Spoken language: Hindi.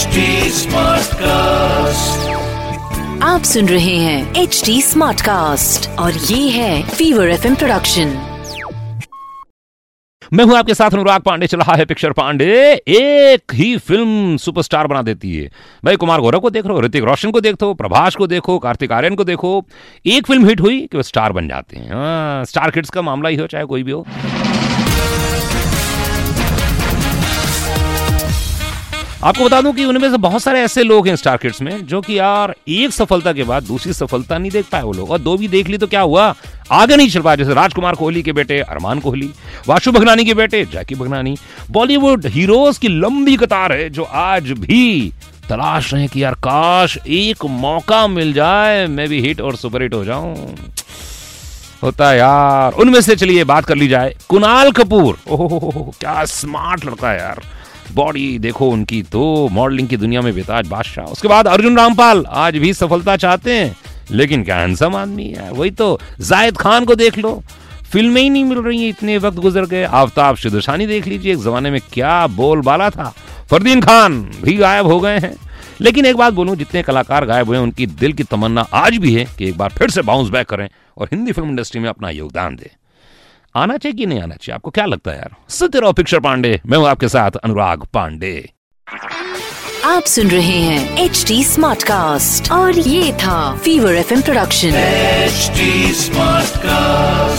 HD Smartcast. आप सुन रहे हैं एच डी स्मार्ट कास्ट और ये है फीवर एफ़ प्रोडक्शन मैं हूँ आपके साथ अनुराग पांडे चल रहा है पिक्चर पांडे। एक ही फ़िल्म सुपरस्टार बना देती है। भाई कुमार गौरव को देख लो ऋतिक रोशन को देखो प्रभाष को देखो कार्तिक आर्यन को देखो। एक फ़िल्म हिट हुई कि वो स्टार बन जाते हैं। हाँ, स्टार किड्स का मामला ही हो चाहे कोई भी हो। आपको बता दूँ कि उनमें से बहुत सारे ऐसे लोग हैं स्टार किड्स में, जो कि यार एक सफलता के बाद दूसरी सफलता नहीं देख पाए वो लोग। और दो भी देख ली तो क्या हुआ? आगे नहीं चल पाया जैसे राजकुमार कोहली के बेटे, अरमान कोहली, वाशु भगनानी के बेटे, जैकी भगनानी। बॉलीवुड हीरोज की लंबी कतार है, जो आज भी तलाश रहे कि यार काश एक मौका मिल जाए, मैं भी हिट और सुपर हिट हो जाऊँ। होता है यार। उनमें से चलिए बात कर ली जाए, कुणाल कपूर। ओहो, क्या स्मार्ट लड़का है यार। बॉडी, देखो उनकी तो मॉडलिंग की दुनिया में बेताज बादशाह। उसके बाद अर्जुन रामपाल, आज भी सफलता चाहते हैं, लेकिन क्या हैंडसम आदमी है? वही तो जायद खान को देख लो। फ़िल्में ही नहीं मिल रही हैं, इतने वक्त गुजर गए। आफ्ताब शिदुशानी देख लीजिए, एक जमाने में क्या बोलबाला था। फरदीन खान भी गायब हो गए हैं। लेकिन एक बात बोलूँ, जितने कलाकार गायब हुए उनकी दिल की तमन्ना आज भी है कि एक बार फिर से बाउंस बैक करें और हिंदी फ़िल्म इंडस्ट्री में अपना योगदान दें। आना चाहिए कि नहीं आना चाहिए? आपको क्या लगता है यार? सत्य रहो पिक्चर पांडे मैं हूँ आपके साथ अनुराग पांडे। आप सुन रहे हैं एच डी स्मार्ट कास्ट और ये था fever F production H smart Smartcast.